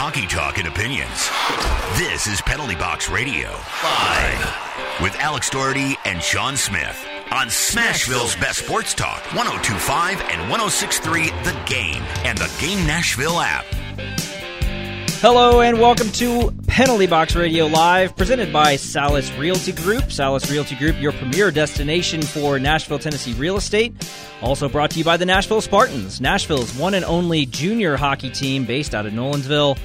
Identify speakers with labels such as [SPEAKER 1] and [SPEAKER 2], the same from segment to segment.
[SPEAKER 1] hockey talk and opinions. This is Penalty Box Radio, live with Alex Daugherty and Shaun Smith on Smashville's Best Sports Talk, 1025 and 1063 The Game and the Game Nashville app.
[SPEAKER 2] Hello and welcome to Penalty Box Radio Live, presented by Salas Realty Group. Salas Realty Group, your premier destination for Nashville, Tennessee real estate. Also brought to you by the Nashville Spartans, Nashville's one and only junior hockey team based out of Nolensville.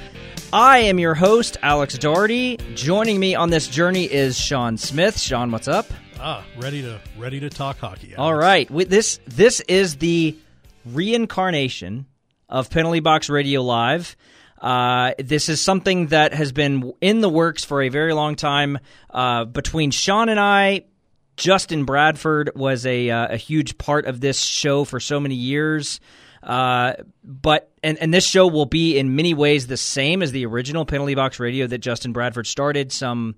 [SPEAKER 2] I am your host, Alex Daugherty. Joining me on this journey is Shaun Smith. Shaun, what's up?
[SPEAKER 3] Ah, ready to ready to talk hockey. Alex.
[SPEAKER 2] All right, this this is the reincarnation of Penalty Box Radio Live. Uh, this is something that has been in the works for a very long time. Uh, between Shaun and I, Justin Bradford was a, uh, a huge part of this show for so many years. Uh, but and, and this show will be in many ways the same as the original Penalty Box Radio that Justin Bradford started some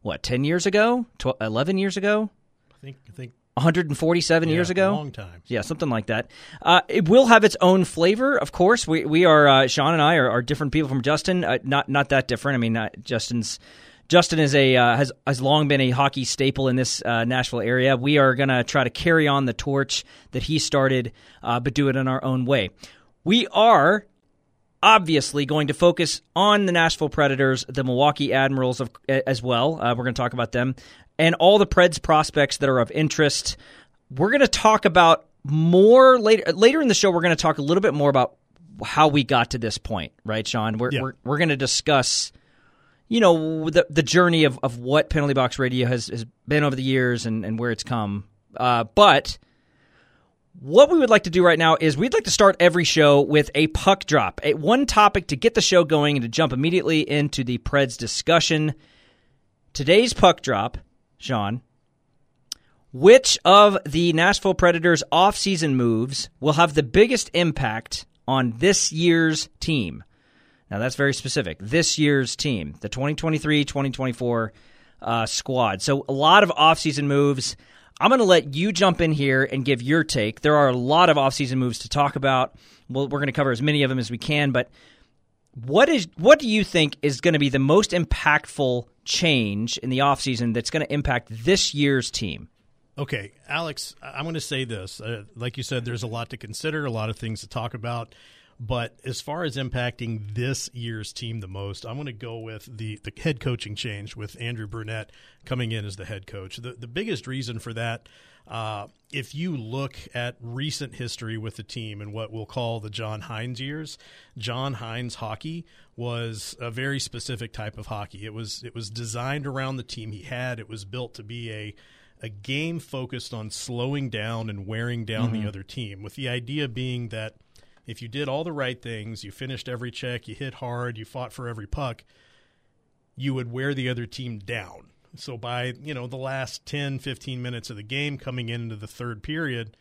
[SPEAKER 2] what ten years ago, 12, eleven years ago.
[SPEAKER 3] I think I think
[SPEAKER 2] 147
[SPEAKER 3] yeah,
[SPEAKER 2] years ago.
[SPEAKER 3] long time.
[SPEAKER 2] Yeah, something like that. Uh, it will have its own flavor, of course. We we are uh, Shaun and I are, are, different people from Justin. Uh, not not that different. I mean, not, Justin's Justin is a uh, has has long been a hockey staple in this uh, Nashville area. We are going to try to carry on the torch that he started, uh, but do it in our own way. We are obviously going to focus on the Nashville Predators, the Milwaukee Admirals of, as well. Uh, we're going to talk about them and all the Preds prospects that are of interest. We're going to talk about more later later in the show. We're going to talk a little bit more about how we got to this point, right, Shaun? We're
[SPEAKER 3] Yeah.
[SPEAKER 2] we're, we're going to discuss, you know, the the journey of, of what Penalty Box Radio has, has been over the years and, and where it's come. Uh, but what we would like to do right now is we'd like to start every show with a puck drop, a one topic to get the show going and to jump immediately into the Preds discussion. Today's puck drop, Shaun. Which of the Nashville Predators offseason moves will have the biggest impact on this year's team? Now, that's very specific. This year's team, the 2023 2024 uh, squad. So, a lot of offseason moves. I'm going to let you jump in here and give your take. There are a lot of offseason moves to talk about. Well, we're going to cover as many of them as we can, but what is what do you think is going to be the most impactful change in the offseason that's going to impact this year's team?
[SPEAKER 3] Okay, Alex, I'm going to say this. Uh, like you said, there's a lot to consider, a lot of things to talk about. But as far as impacting this year's team the most, I'm going to go with the, the head coaching change with Andrew Brunette coming in as the head coach. The, the biggest reason for that, uh, if you look at recent history with the team and what we'll call the John Hynes years, John Hynes hockey was a very specific type of hockey. It was it was designed around the team he had. It was built to be a a game focused on slowing down and wearing down the other team, with the idea being that if you did all the right things, you finished every check, you hit hard, you fought for every puck, you would wear the other team down. So by, you know, the last 10, 15 minutes of the game coming into the third period,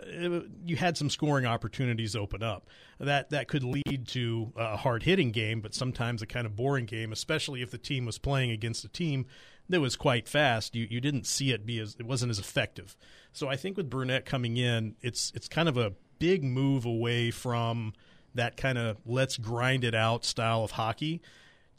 [SPEAKER 3] it, you had some scoring opportunities open up. That that could lead to a hard hitting game, but sometimes a kind of boring game, especially if the team was playing against a team that was quite fast. You you didn't see it be as it wasn't as effective. So I think with Brunette coming in, it's it's kind of a big move away from that kind of let's grind it out style of hockey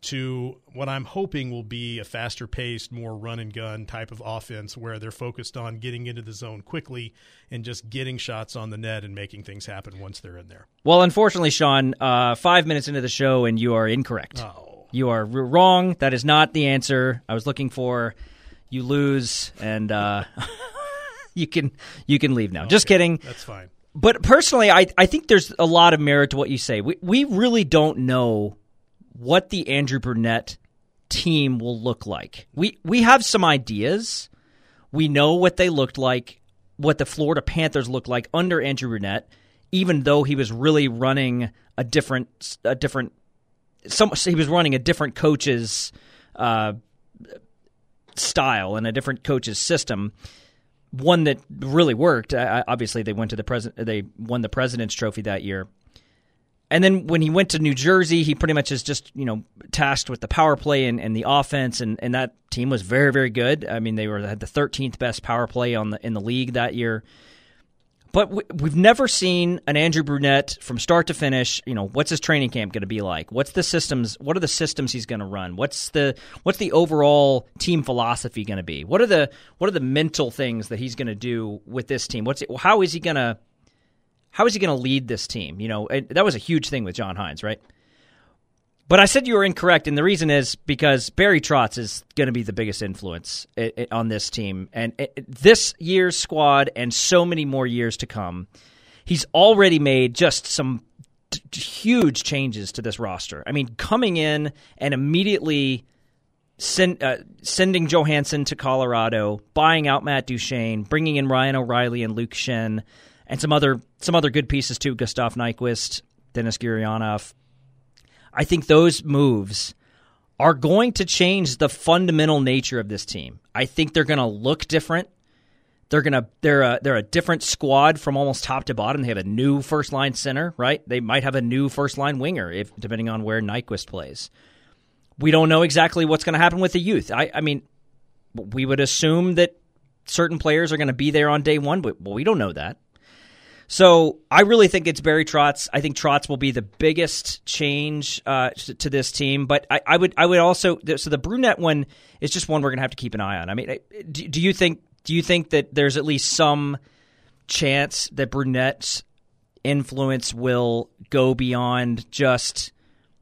[SPEAKER 3] to what I'm hoping will be a faster paced, more run and gun type of offense where they're focused on getting into the zone quickly and just getting shots on the net and making things happen once they're in there.
[SPEAKER 2] Well, unfortunately, Shaun, uh, five minutes into the show and you are incorrect.
[SPEAKER 3] Oh.
[SPEAKER 2] You are wrong. That is not the answer I was looking for. You lose, and uh, you can you can leave now. Just kidding.
[SPEAKER 3] That's fine.
[SPEAKER 2] But personally, I I think there's a lot of merit to what you say. We we really don't know what the Andrew Brunette team will look like. We we have some ideas. We know what they looked like, what the Florida Panthers looked like under Andrew Brunette, even though he was really running a different a different some he was running a different coach's uh, style and a different coach's system. One that really worked. Uh, obviously, they went to the president. They won the President's Trophy that year. And then when he went to New Jersey, he pretty much is just you know tasked with the power play and, and the offense, and, and that team was very very good. I mean, they were had the 13th best power play on the in the league that year. But we, we've never seen an Andrew Brunette from start to finish. You know, what's his training camp going to be like? What's the systems? What are the systems he's going to run? What's the what's the overall team philosophy going to be? What are the what are the mental things that he's going to do with this team? What's it, how is he going to how is he going to lead this team? You know, that was a huge thing with John Hynes, right? But I said you were incorrect, and the reason is because Barry Trotz is going to be the biggest influence on this team, and this year's squad, and so many more years to come. He's already made just some huge changes to this roster. I mean, coming in and immediately send, uh, sending Johansen to Colorado, buying out Matt Duchene, bringing in Ryan O'Reilly and Luke Schenn, and some other some other good pieces too. Gustav Nyquist, Denis Gurianov. I think those moves are going to change the fundamental nature of this team. I think they're going to look different. They're gonna they're a, they're a different squad from almost top to bottom. They have a new first line center, right? They might have a new first line winger if depending on where Nyquist plays. We don't know exactly what's going to happen with the youth. I, I mean, we would assume that certain players are going to be there on day one, but we don't know that. So I really think it's Barry Trotz. I think Trotz will be the biggest change uh, to this team. But I, I, would I would also so the Brunette one is just one we're going to have to keep an eye on. I mean, do, do you think do you think that there's at least some chance that Brunette's influence will go beyond just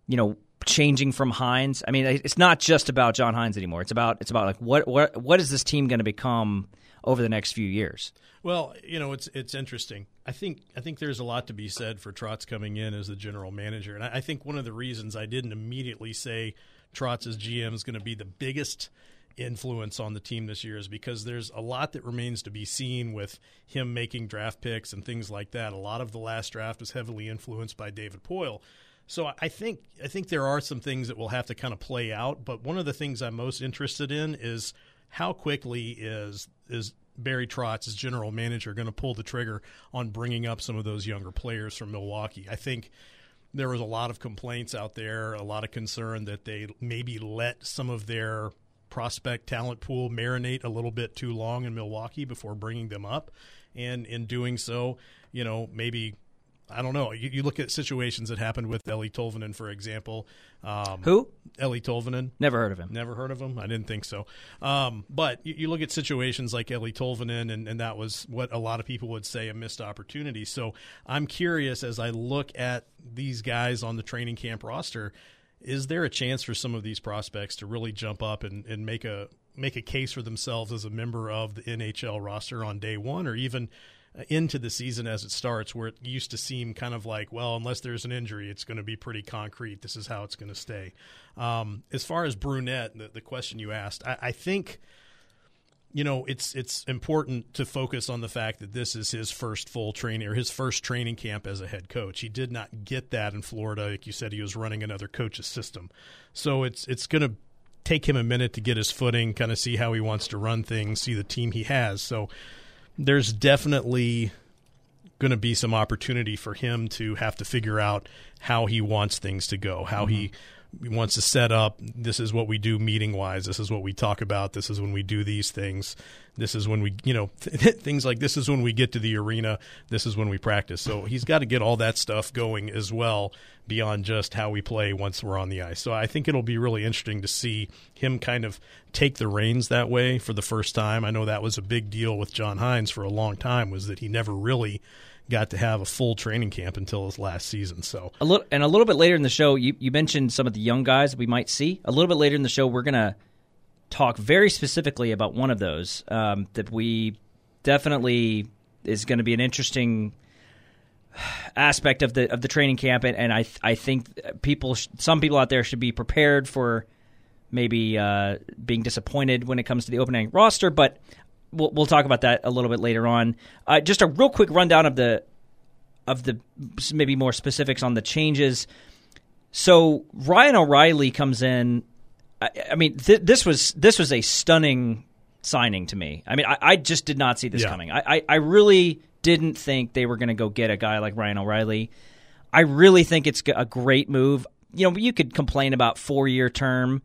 [SPEAKER 2] you know changing from Hynes? I mean, it's not just about John Hynes anymore. It's about it's about like what what what is this team going to become over the next few years?
[SPEAKER 3] Well, you know, it's it's interesting. I think I think there's a lot to be said for Trotz coming in as the general manager, and I, I think one of the reasons I didn't immediately say Trotz as GM is going to be the biggest influence on the team this year is because there's a lot that remains to be seen with him making draft picks and things like that. A lot of the last draft was heavily influenced by David Poile. So I think I think there are some things that will have to kind of play out, but one of the things I'm most interested in is how quickly is is Barry Trotz, as general manager, going to pull the trigger on bringing up some of those younger players from Milwaukee. I think there was a lot of complaints out there, a lot of concern that they maybe let some of their prospect talent pool marinate a little bit too long in Milwaukee before bringing them up. And in doing so, you know, maybe I don't know. You, you, look at situations that happened with Eeli Tolvanen, for example.
[SPEAKER 2] Um, Who?
[SPEAKER 3] Eeli Tolvanen.
[SPEAKER 2] Never heard of him.
[SPEAKER 3] Never heard of him. I didn't think so. Um, but you, you, look at situations like Eeli Tolvanen, and, and that was what a lot of people would say a missed opportunity. So I'm curious as I look at these guys on the training camp roster, is there a chance for some of these prospects to really jump up and, and make a make a case for themselves as a member of the NHL roster on day one, or even into the season as it starts, where it used to seem kind of like, well, unless there's an injury, it's going to be pretty concrete. This is how it's going to stay. Um, as far as Brunette, the, the question you asked, I, I, think, you know, it's it's important to focus on the fact that this is his first full training or his first training camp as a head coach. He did not get that in Florida. Like you said, he was running another coach's system, so it's it's going to take him a minute to get his footing, kind of see how he wants to run things, see the team he has. So there's definitely going to be some opportunity for him to have to figure out how he wants things to go, how mm-hmm. he wants to set up. This is what we do meeting wise. This is what we talk about. This is when we do these things. This is when we, you know, things like this is when we get to the arena. This is when we practice. So he's got to get all that stuff going as well beyond just how we play once we're on the ice. So I think it'll be really interesting to see him kind of take the reins that way for the first time. I know that was a big deal with John Hynes for a long time was that he never really got to have a full training camp until his last season. So
[SPEAKER 2] a little and a little bit later in the show, you, you mentioned some of the young guys we might see. A little bit later in the show, we're gonna talk very specifically about one of those um, that we definitely is going to be an interesting aspect of the of the training camp, and, and I I think people some people out there should be prepared for maybe uh, being disappointed when it comes to the opening roster, but we'll, we'll talk about that a little bit later on. Uh, just a real quick rundown of the of the maybe more specifics on the changes. So Ryan O'Reilly comes in. I, I mean, th- this was this was a stunning signing to me. I mean, I, I just did not see this yeah. coming. I, I, I really didn't think they were going to go get a guy like Ryan O'Reilly. I really think it's a great move. You know, you could complain about four year term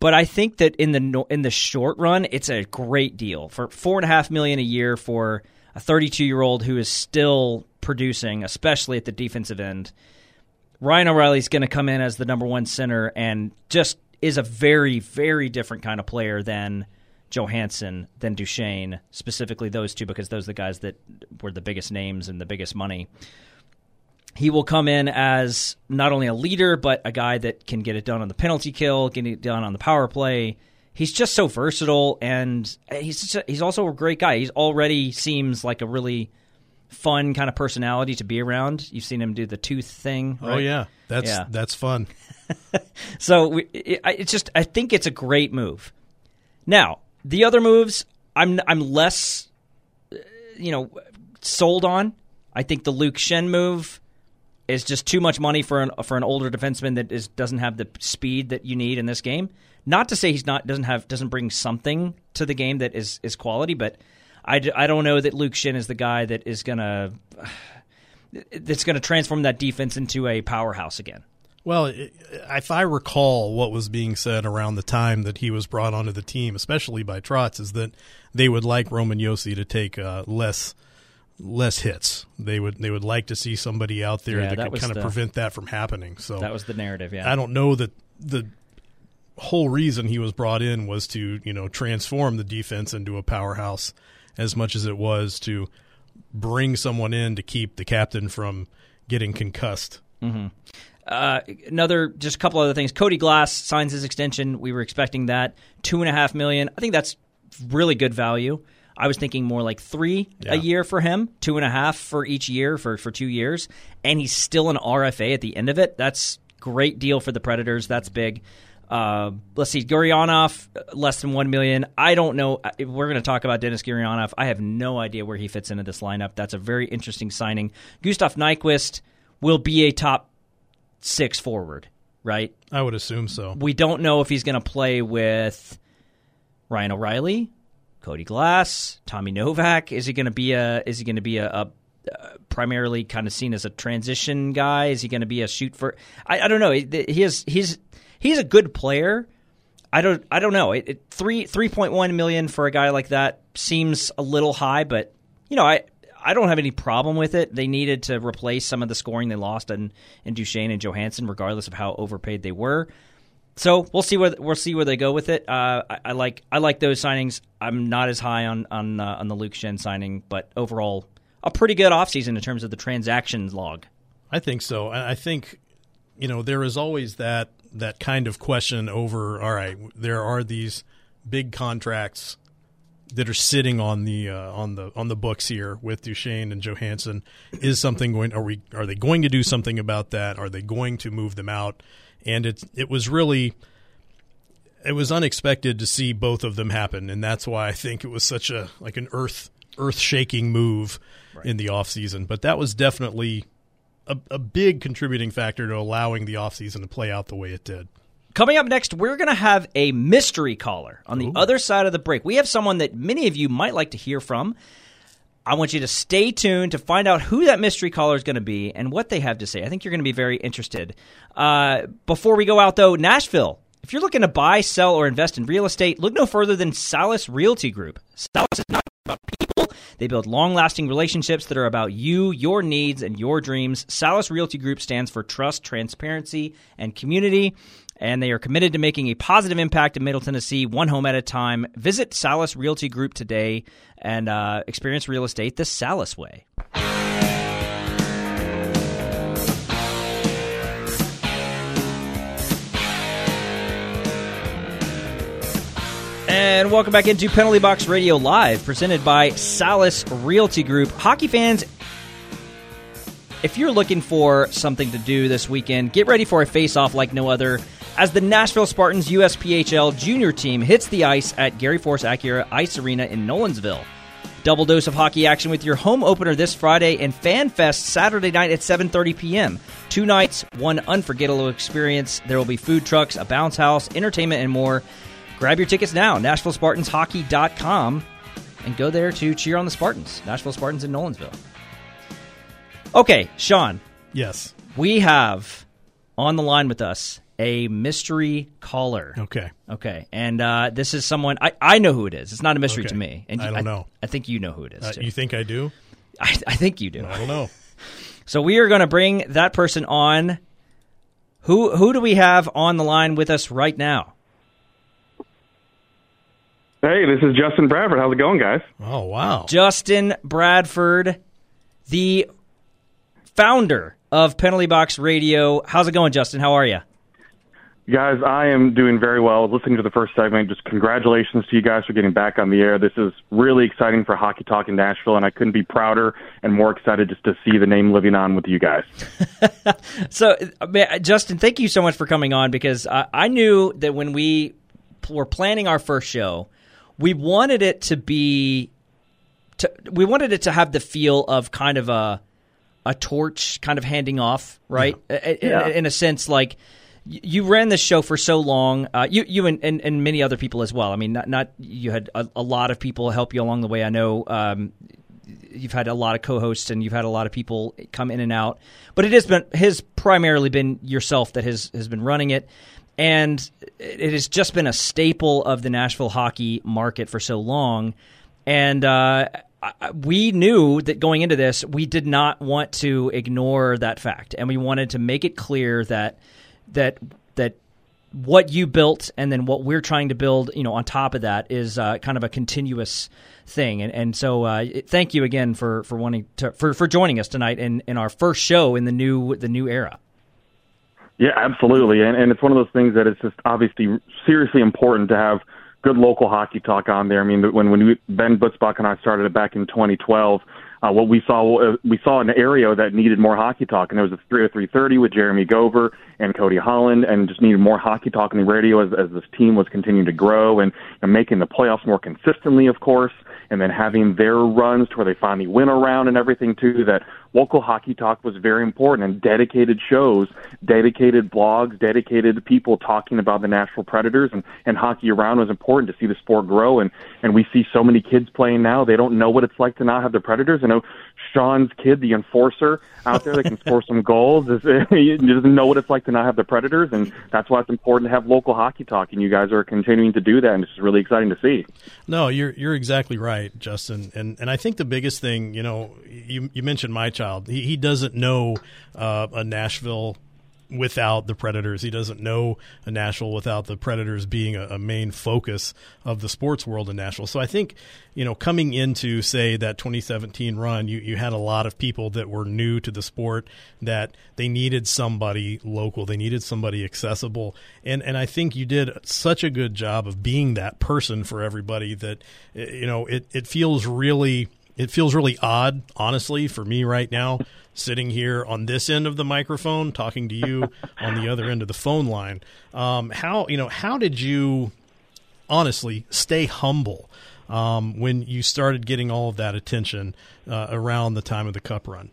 [SPEAKER 2] but I think that in the in the short run, it's a great deal for four and a half million a year for a 32 year old who is still producing, especially at the defensive end. Ryan O'Reilly's going to come in as the number one center and just is a very, very different kind of player than Johansen, than Duchene, specifically those two, because those are the guys that were the biggest names and the biggest money. He will come in as not only a leader, but a guy that can get it done on the penalty kill, get it done on the power play. He's just so versatile, and he's a, he's also a great guy. He already seems like a really fun kind of personality to be around. You've seen him do the tooth thing.
[SPEAKER 3] Oh yeah, that's
[SPEAKER 2] Yeah.
[SPEAKER 3] that's fun.
[SPEAKER 2] So we, it, it's just I think it's a great move. Now the other moves, I'm I'm less, uh, you know, sold on. I think the Luke Schenn move is just too much money for an for an older defenseman that is doesn't have the speed that you need in this game. Not to say he's not doesn't have doesn't bring something to the game that is is quality, but I, I don't know that Luke Schenn is the guy that is gonna that's gonna transform that defense into a powerhouse again.
[SPEAKER 3] Well, if I recall what was being said around the time that he was brought onto the team, especially by Trotz, is that they would like Roman Josi to take uh, less less hits. They would they would like to see somebody out there
[SPEAKER 2] Yeah,
[SPEAKER 3] that,
[SPEAKER 2] that
[SPEAKER 3] could kind of
[SPEAKER 2] the-
[SPEAKER 3] prevent that from happening. So
[SPEAKER 2] That was the narrative, yeah.
[SPEAKER 3] I don't know that the whole reason he was brought in was to you know transform the defense into a powerhouse as much as it was to bring someone in to keep the captain from getting concussed.
[SPEAKER 2] Uh, another, just a couple other things. Cody Glass signs his extension. We were expecting that two and a half million. I think that's really good value. I was thinking more like three
[SPEAKER 3] Yeah.
[SPEAKER 2] a year for him, two and a half for each year for for two years, and he's still an RFA at the end of it. That's great deal for the Predators. That's big. Uh, let's see, Gurianov less than one million. I don't know. We're going to talk about Denis Gurianov. I have no idea where he fits into this lineup. That's a very interesting signing. Gustav Nyquist will be a top six forward, right?
[SPEAKER 3] I would assume so.
[SPEAKER 2] We don't know if he's going to play with Ryan O'Reilly, Cody Glass, Tommy Novak. Is he going to be a? Is he going to be a, a uh, primarily kind of seen as a transition guy? Is he going to be a shoot for? I, I don't know. He is he's he's a good player. I don't I don't know. It, it, three three point one million for a guy like that seems a little high, but you know I. I don't have any problem with it. They needed to replace some of the scoring they lost in, in Duchene and Johansen, regardless of how overpaid they were. So we'll see where we'll see where they go with it. Uh, I, I like I like those signings. I'm not as high on on uh, on the Luke Schenn signing, but overall a pretty good offseason in terms of the transactions log.
[SPEAKER 3] I think so. I think you know there is always that that kind of question over. All right, there are these big contracts that are sitting on the uh, on the on the books here with Duchene and Johansen. Is something going? Are we? Are they going to do something about that? Are they going to move them out? And it it was really it was unexpected to see both of them happen, and that's why I think it was such a like an earth earth shaking move in the offseason. But that was definitely a, a big contributing factor to allowing the offseason to play out the way it did.
[SPEAKER 2] Coming up next, we're going to have a mystery caller on the other side of the break. We have someone that many of you might like to hear from. I want you to stay tuned to find out who that mystery caller is going to be and what they have to say. I think you're going to be very interested. Uh, before we go out, though, Nashville. If you're looking to buy, sell, or invest in real estate, look no further than Salas Realty Group. Salas is not about people. They build long lasting relationships that are about you, your needs, and your dreams. Salas Realty Group stands for trust, transparency, and community. And they are committed to making a positive impact in Middle Tennessee, one home at a time. Visit Salas Realty Group today and uh, experience real estate the Salas way. And welcome back into Penalty Box Radio Live, presented by Salas Realty Group. Hockey fans, if you're looking for something to do this weekend, get ready for a face-off like no other as the Nashville Spartans USPHL junior team hits the ice at Gary Force Acura Ice Arena in Nolensville. Double dose of hockey action with your home opener this Friday and Fan Fest Saturday night at 7:30 p.m. Two nights, one unforgettable experience. There will be food trucks, a bounce house, entertainment, and more. Grab your tickets now, NashvilleSpartansHockey.com, and go there to cheer on the Spartans. Nashville Spartans in Nolensville. Okay, Shaun,
[SPEAKER 3] Yes.
[SPEAKER 2] we have on the line with us a mystery caller.
[SPEAKER 3] Okay.
[SPEAKER 2] Okay, and uh, this is someone I, I know who it is. It's not a mystery
[SPEAKER 3] Okay.
[SPEAKER 2] to me, and
[SPEAKER 3] I don't know.
[SPEAKER 2] I think you know who it is
[SPEAKER 3] Uh,
[SPEAKER 2] too.
[SPEAKER 3] you think I do?
[SPEAKER 2] I, I think you do.
[SPEAKER 3] I don't know.
[SPEAKER 2] So we are going to bring that person on. Who who do we have on the line with us right now?
[SPEAKER 4] Hey, this is Justin Bradford. How's it going, guys?
[SPEAKER 3] Oh wow.
[SPEAKER 2] Justin Bradford, the founder of Penalty Box Radio. How's it going, Justin? How are you?
[SPEAKER 4] Guys, I am doing very well. Listening to the first segment, just congratulations to you guys for getting back on the air. This is really exciting for Hockey Talk in Nashville, and I couldn't be prouder and more excited just to see the name living on with you guys.
[SPEAKER 2] So, Justin, thank you so much for coming on because I, I knew that when we were planning our first show, we wanted it to be, to, we wanted it to have the feel of kind of a, a torch kind of handing off, right? I- I- In, a sense, like you ran this show for so long, uh, you you and, and, and many other people as well. I mean, not not you had a, a lot of people help you along the way. I know um, you've had a lot of co-hosts and you've had a lot of people come in and out, but it has been has primarily been yourself that has has been running it, and it has just been a staple of the Nashville hockey market for so long, and. Uh, we knew that going into this, we did not want to ignore that fact, and we wanted to make it clear that that that what you built and then what we're trying to build, you know, on top of that is uh, kind of a continuous thing. And and so uh, thank you again for for wanting to for, for joining us tonight in, in our first show in the new the new era.
[SPEAKER 4] Yeah, absolutely. And, and it's one of those things that it's just obviously seriously important to have good local hockey talk on there. I mean, when when we, Ben Butzbach and I started it back in 2012, uh, what we saw uh, we saw an area that needed more hockey talk, and there was a 30330 with Jeremy Gover and Cody Holland, and just needed more hockey talk on the radio as, as this team was continuing to grow and, and making the playoffs more consistently, of course, and then having their runs to where they finally win around and everything too. That local hockey talk was very important, and dedicated shows, dedicated blogs, dedicated people talking about the Nashville Predators and, and hockey around was important to see the sport grow. And and we see so many kids playing now; they don't know what it's like to not have the Predators. I know Shaun's kid, the enforcer out there that can score some goals, he doesn't know what it's like to not have the Predators, and that's why it's important to have local hockey talk. And you guys are continuing to do that, and it's really exciting to see.
[SPEAKER 3] No, you're you're exactly right, Justin. And and I think the biggest thing, you know, you you mentioned my child. He he doesn't know uh, a Nashville without the Predators. He doesn't know a Nashville without the Predators being a, a main focus of the sports world in Nashville. So I think, you know, coming into say that 2017 run, you you had a lot of people that were new to the sport that they needed somebody local, they needed somebody accessible, and and I think you did such a good job of being that person for everybody that you know it it feels really it feels really odd, honestly, for me right now, sitting here on this end of the microphone, talking to you on the other end of the phone line. Um, how you know? How did you honestly stay humble um, when you started getting all of that attention uh, around the time of the Cup run?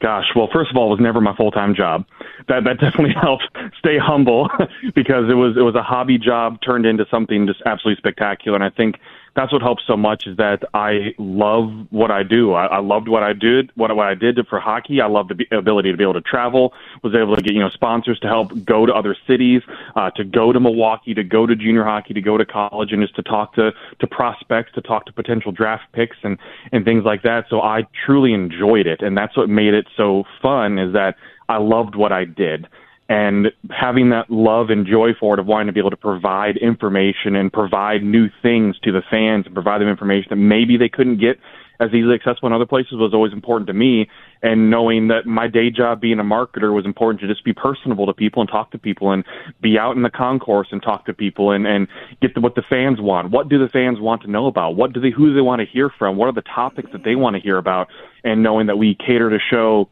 [SPEAKER 4] Gosh, well, first of all, it was never my full time job. That that definitely helped stay humble because it was it was a hobby job turned into something just absolutely spectacular. And I think that's what helps so much is that I love what I do. I, I loved what I did, what what I did for hockey. I loved the ability to be able to travel. Was able to get you know sponsors to help go to other cities, uh, to go to Milwaukee, to go to junior hockey, to go to college, and just to talk to to prospects, to talk to potential draft picks and and things like that. So I truly enjoyed it, and that's what made it so fun. Is that I loved what I did and having that love and joy for it of wanting to be able to provide information and provide new things to the fans and provide them information that maybe they couldn't get as easily accessible in other places was always important to me. And knowing that my day job being a marketer was important to just be personable to people and talk to people and be out in the concourse and talk to people and, and get what the fans want. What do the fans want to know about? What do they, who do they want to hear from? What are the topics that they want to hear about? And knowing that we cater to show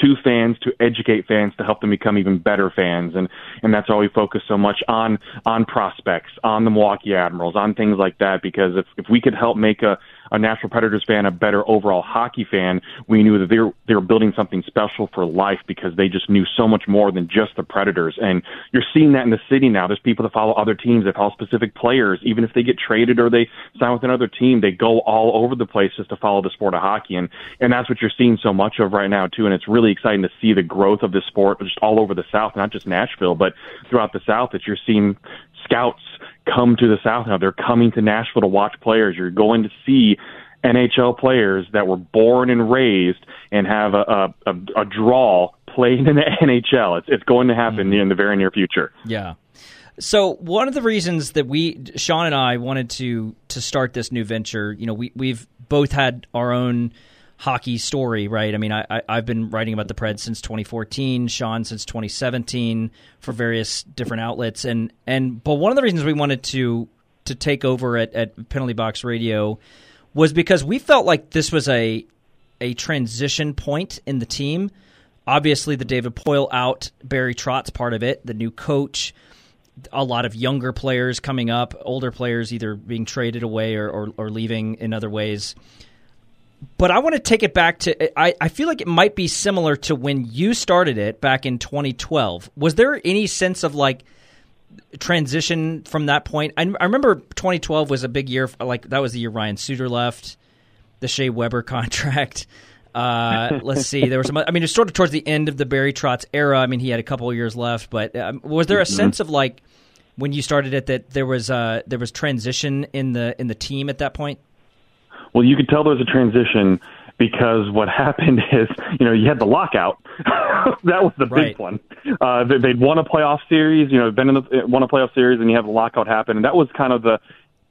[SPEAKER 4] to fans to educate fans to help them become even better fans. And and that's why we focus so much on on prospects on the Milwaukee Admirals on things like that because if if we could help make a a Nashville Predators fan, a better overall hockey fan, we knew that they were, they were building something special for life because they just knew so much more than just the Predators. And you're seeing that in the city now. There's people that follow other teams, that follow specific players. Even if they get traded or they sign with another team, they go all over the place just to follow the sport of hockey. And, and that's what you're seeing so much of right now, too. And it's really exciting to see the growth of this sport just all over the South, not just Nashville, but throughout the South that you're seeing scouts come to the South now. They're coming to Nashville to watch players. You're going to see NHL players that were born and raised and have a, a, a, draw playing in the NHL. It's, it's going to happen mm-hmm. in the very near future.
[SPEAKER 2] Yeah. So one of the reasons that we, Shaun and I, wanted to to start this new venture, you know, we we've both had our own hockey story, right? I mean, I, I have been writing about the Preds since 2014, Shaun since 2017 for various different outlets, and and but one of the reasons we wanted to to take over at, at Penalty Box Radio was because we felt like this was a a transition point in the team. Obviously, the David Poile out, Barry Trotz part of it, the new coach, a lot of younger players coming up, older players either being traded away or, or, or leaving in other ways. But I want to take it back to I, I feel like it might be similar to when you started it back in 2012. Was there any sense of like transition from that point? I, I remember 2012 was a big year. Like that was the year Ryan Suter left, the Shea Weber contract. Uh, let's see. There was some. I mean, it's sort of towards the end of the Barry Trotz era. I mean, he had a couple of years left, but um, was there a mm-hmm. sense of like when you started it that there was uh, there was transition in the in the team at that point?
[SPEAKER 4] Well, you could tell there was a transition because what happened is, you know, you had the lockout. that was the big right. one. Uh, they'd won a playoff series, you know, been in the won a playoff series, and you have the lockout happen, and that was kind of the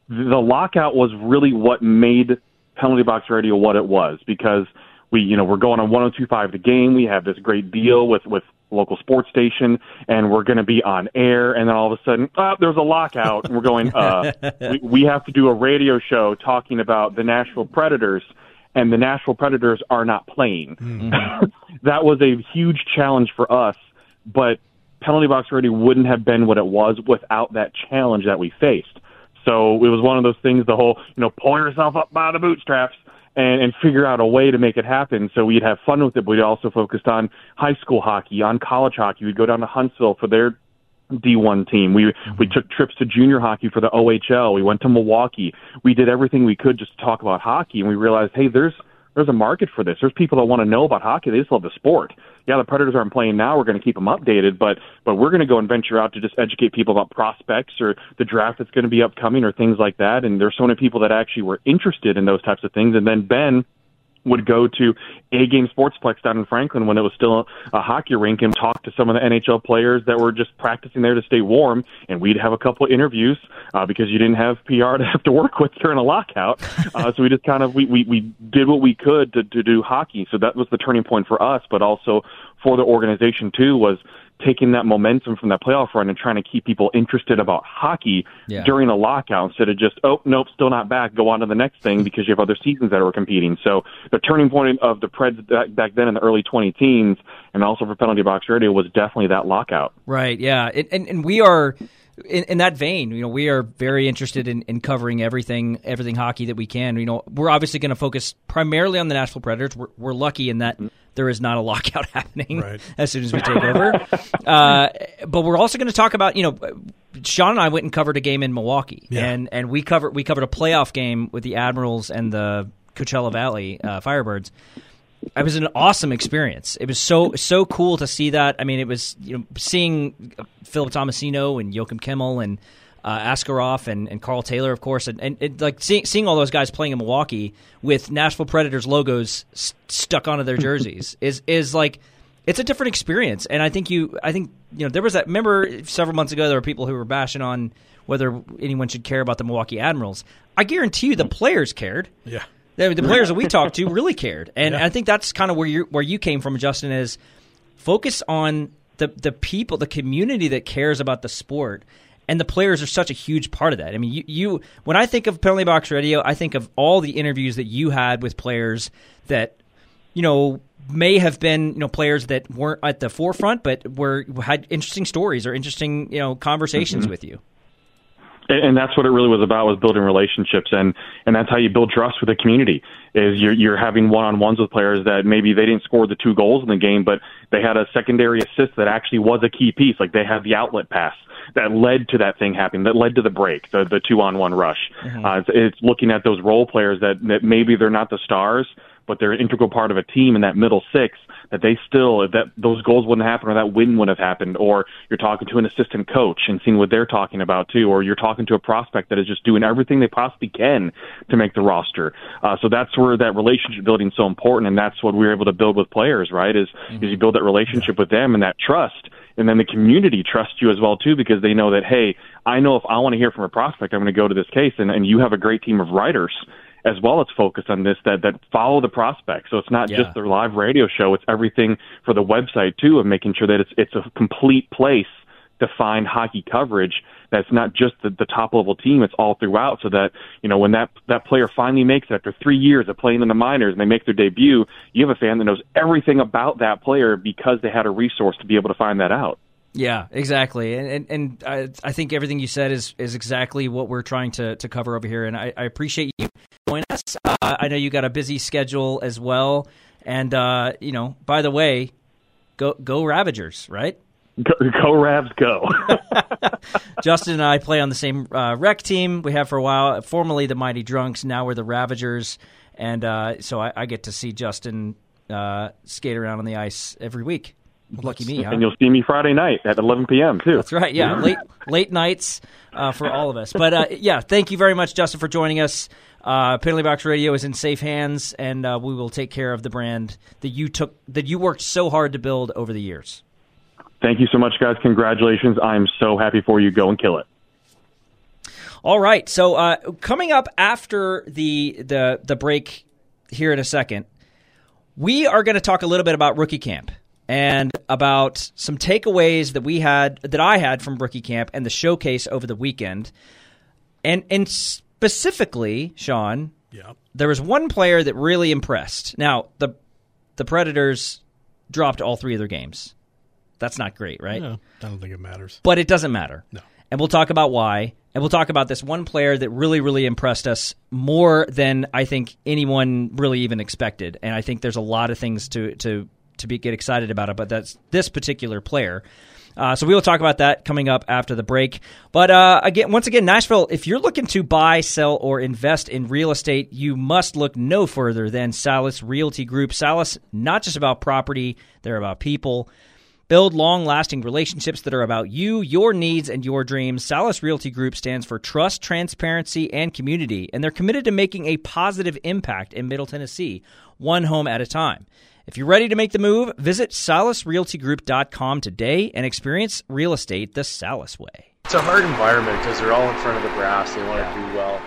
[SPEAKER 4] the lockout was really what made penalty box radio what it was because we, you know, we're going on 102.5 the game. We have this great deal with with local sports station, and we're going to be on air. And then all of a sudden, oh, there's a lockout, and we're going. Uh, we, we have to do a radio show talking about the Nashville Predators, and the Nashville Predators are not playing. Mm-hmm. that was a huge challenge for us, but penalty box radio wouldn't have been what it was without that challenge that we faced. So it was one of those things. The whole, you know, pull yourself up by the bootstraps and, and figure out a way to make it happen. So we'd have fun with it, but we also focused on high school hockey, on college hockey. We'd go down to Huntsville for their D1 team. We mm-hmm. we took trips to junior hockey for the OHL. We went to Milwaukee. We did everything we could just to talk about hockey, and we realized, hey, there's there's a market for this. There's people that want to know about hockey. They just love the sport. Yeah, the Predators aren't playing now. We're going to keep them updated, but but we're going to go and venture out to just educate people about prospects or the draft that's going to be upcoming or things like that. And there's so many people that actually were interested in those types of things. And then Ben would go to A Game Sportsplex down in Franklin when it was still a hockey rink and talk to some of the NHL players that were just practicing there to stay warm. And we'd have a couple of interviews uh, because you didn't have PR to have to work with during a lockout. Uh, so we just kind of we, we we did what we could to to do hockey. So that was the turning point for us, but also for the organization too was taking that momentum from that playoff run and trying to keep people interested about hockey yeah. during a lockout instead of just, oh, nope, still not back, go on to the next thing because you have other seasons that are competing. So the turning point of the Preds back then in the early 20 teens and also for Penalty Box Radio was definitely that lockout.
[SPEAKER 2] Right, yeah. And, and, and we are. In, in, that vein, you know, we are very interested in, in covering everything, everything hockey that we can. You know, we're obviously going to focus primarily on the Nashville Predators. We're, we're lucky in that there is not a lockout happening right. as soon as we take over. uh, but we're also going to talk about you know. Shaun and I went and covered a game in Milwaukee, yeah. and, and we covered we covered a playoff game with the Admirals and the Coachella Valley uh, Firebirds. It was an awesome experience. It was so so cool to see that. I mean, it was you know seeing Philip Tomasino and Joakim Kemell and uh, Askarov and, and Karl Taylor, of course, and, and it, like seeing, seeing all those guys playing in Milwaukee with Nashville Predators logos st- stuck onto their jerseys is is like it's a different experience. And I think you, I think you know, there was that. Remember several months ago, there were people who were bashing on whether anyone should care about the Milwaukee Admirals. I guarantee you, the players cared.
[SPEAKER 3] Yeah,
[SPEAKER 2] the, the players that we talked to really cared, and yeah. I think that's kind of where you where you came from, Justin. Is focus on the the people, the community that cares about the sport and the players are such a huge part of that. I mean, you, you when I think of penalty box radio, I think of all the interviews that you had with players that you know may have been you know players that weren't at the forefront, but were had interesting stories or interesting you know conversations mm-hmm. with you.
[SPEAKER 4] And that's what it really was about was building relationships. And and that's how you build trust with the community is you're you're having one on ones with players that maybe they didn't score the two goals in the game but they had a secondary assist that actually was a key piece. Like they had the outlet pass that led to that thing happening that led to the break the the two on one rush. Mm-hmm. uh, it's, it's looking at those role players that that maybe they're not the stars but they're an integral part of a team in that middle six that they still if that those goals wouldn't happen or that win wouldn't have happened or you're talking to an assistant coach and seeing what they're talking about too or you're talking to a prospect that is just doing everything they possibly can to make the roster uh, so that's where that relationship building is so important and that's what we're able to build with players right is mm-hmm. is you build that relationship with them and that trust and then the community trusts you as well too because they know that hey I know if I want to hear from a prospect I'm going to go to this case and, and you have a great team of writers as well as focus on this that that follow the prospect. So it's not yeah. just their live radio show; it's everything for the website too, of making sure that it's it's a complete place to find hockey coverage. That's not just the, the top level team; it's all throughout. So that you know when that that player finally makes it after three years of playing in the minors and they make their debut, you have a fan that knows everything about that player because they had a resource to be able to find that out.
[SPEAKER 2] Yeah, exactly, and and, and I, I, think everything you said is is exactly what we're trying to, to cover over here, and I, I appreciate you joining us. Uh, I know you got a busy schedule as well, and uh, you know, by the way, go go Ravagers, right?
[SPEAKER 4] Go, go Ravs, go!
[SPEAKER 2] Justin and I play on the same uh, rec team. We have for a while, formerly the Mighty Drunks. Now we're the Ravagers, and uh, so I, I, get to see Justin uh, skate around on the ice every week. Lucky me, huh?
[SPEAKER 4] And you'll see me Friday night at 11 p.m. too.
[SPEAKER 2] That's right. Yeah, late late nights uh, for all of us. But uh, yeah, thank you very much, Justin, for joining us. Uh, Penalty Box Radio is in safe hands, and uh, we will take care of the brand that you took that you worked so hard to build over the years.
[SPEAKER 4] Thank you so much, guys. Congratulations! I'm so happy for you. Go and kill it.
[SPEAKER 2] All right. So uh, coming up after the the the break here in a second, we are going to talk a little bit about rookie camp and about some takeaways that we had that I had from rookie camp and the showcase over the weekend. And and specifically, Shaun,
[SPEAKER 3] yeah.
[SPEAKER 2] there was one player that really impressed. Now, the the Predators dropped all three of their games. That's not great, right?
[SPEAKER 3] No, I don't think it matters.
[SPEAKER 2] But it doesn't matter.
[SPEAKER 3] No.
[SPEAKER 2] And we'll talk about why. And we'll talk about this one player that really, really impressed us more than I think anyone really even expected. And I think there's a lot of things to to to be get excited about it, but that's this particular player. Uh, so we will talk about that coming up after the break. But uh, again, once again, Nashville, if you're looking to buy, sell, or invest in real estate, you must look no further than Salas Realty Group. Salas, not just about property, they're about people. Build long lasting relationships that are about you, your needs, and your dreams. Salas Realty Group stands for trust, transparency, and community, and they're committed to making a positive impact in Middle Tennessee, one home at a time. If you're ready to make the move, visit salasrealtygroup.com today and experience real estate the Salas way.
[SPEAKER 5] It's a hard environment because they're all in front of the brass. They want yeah. to do well.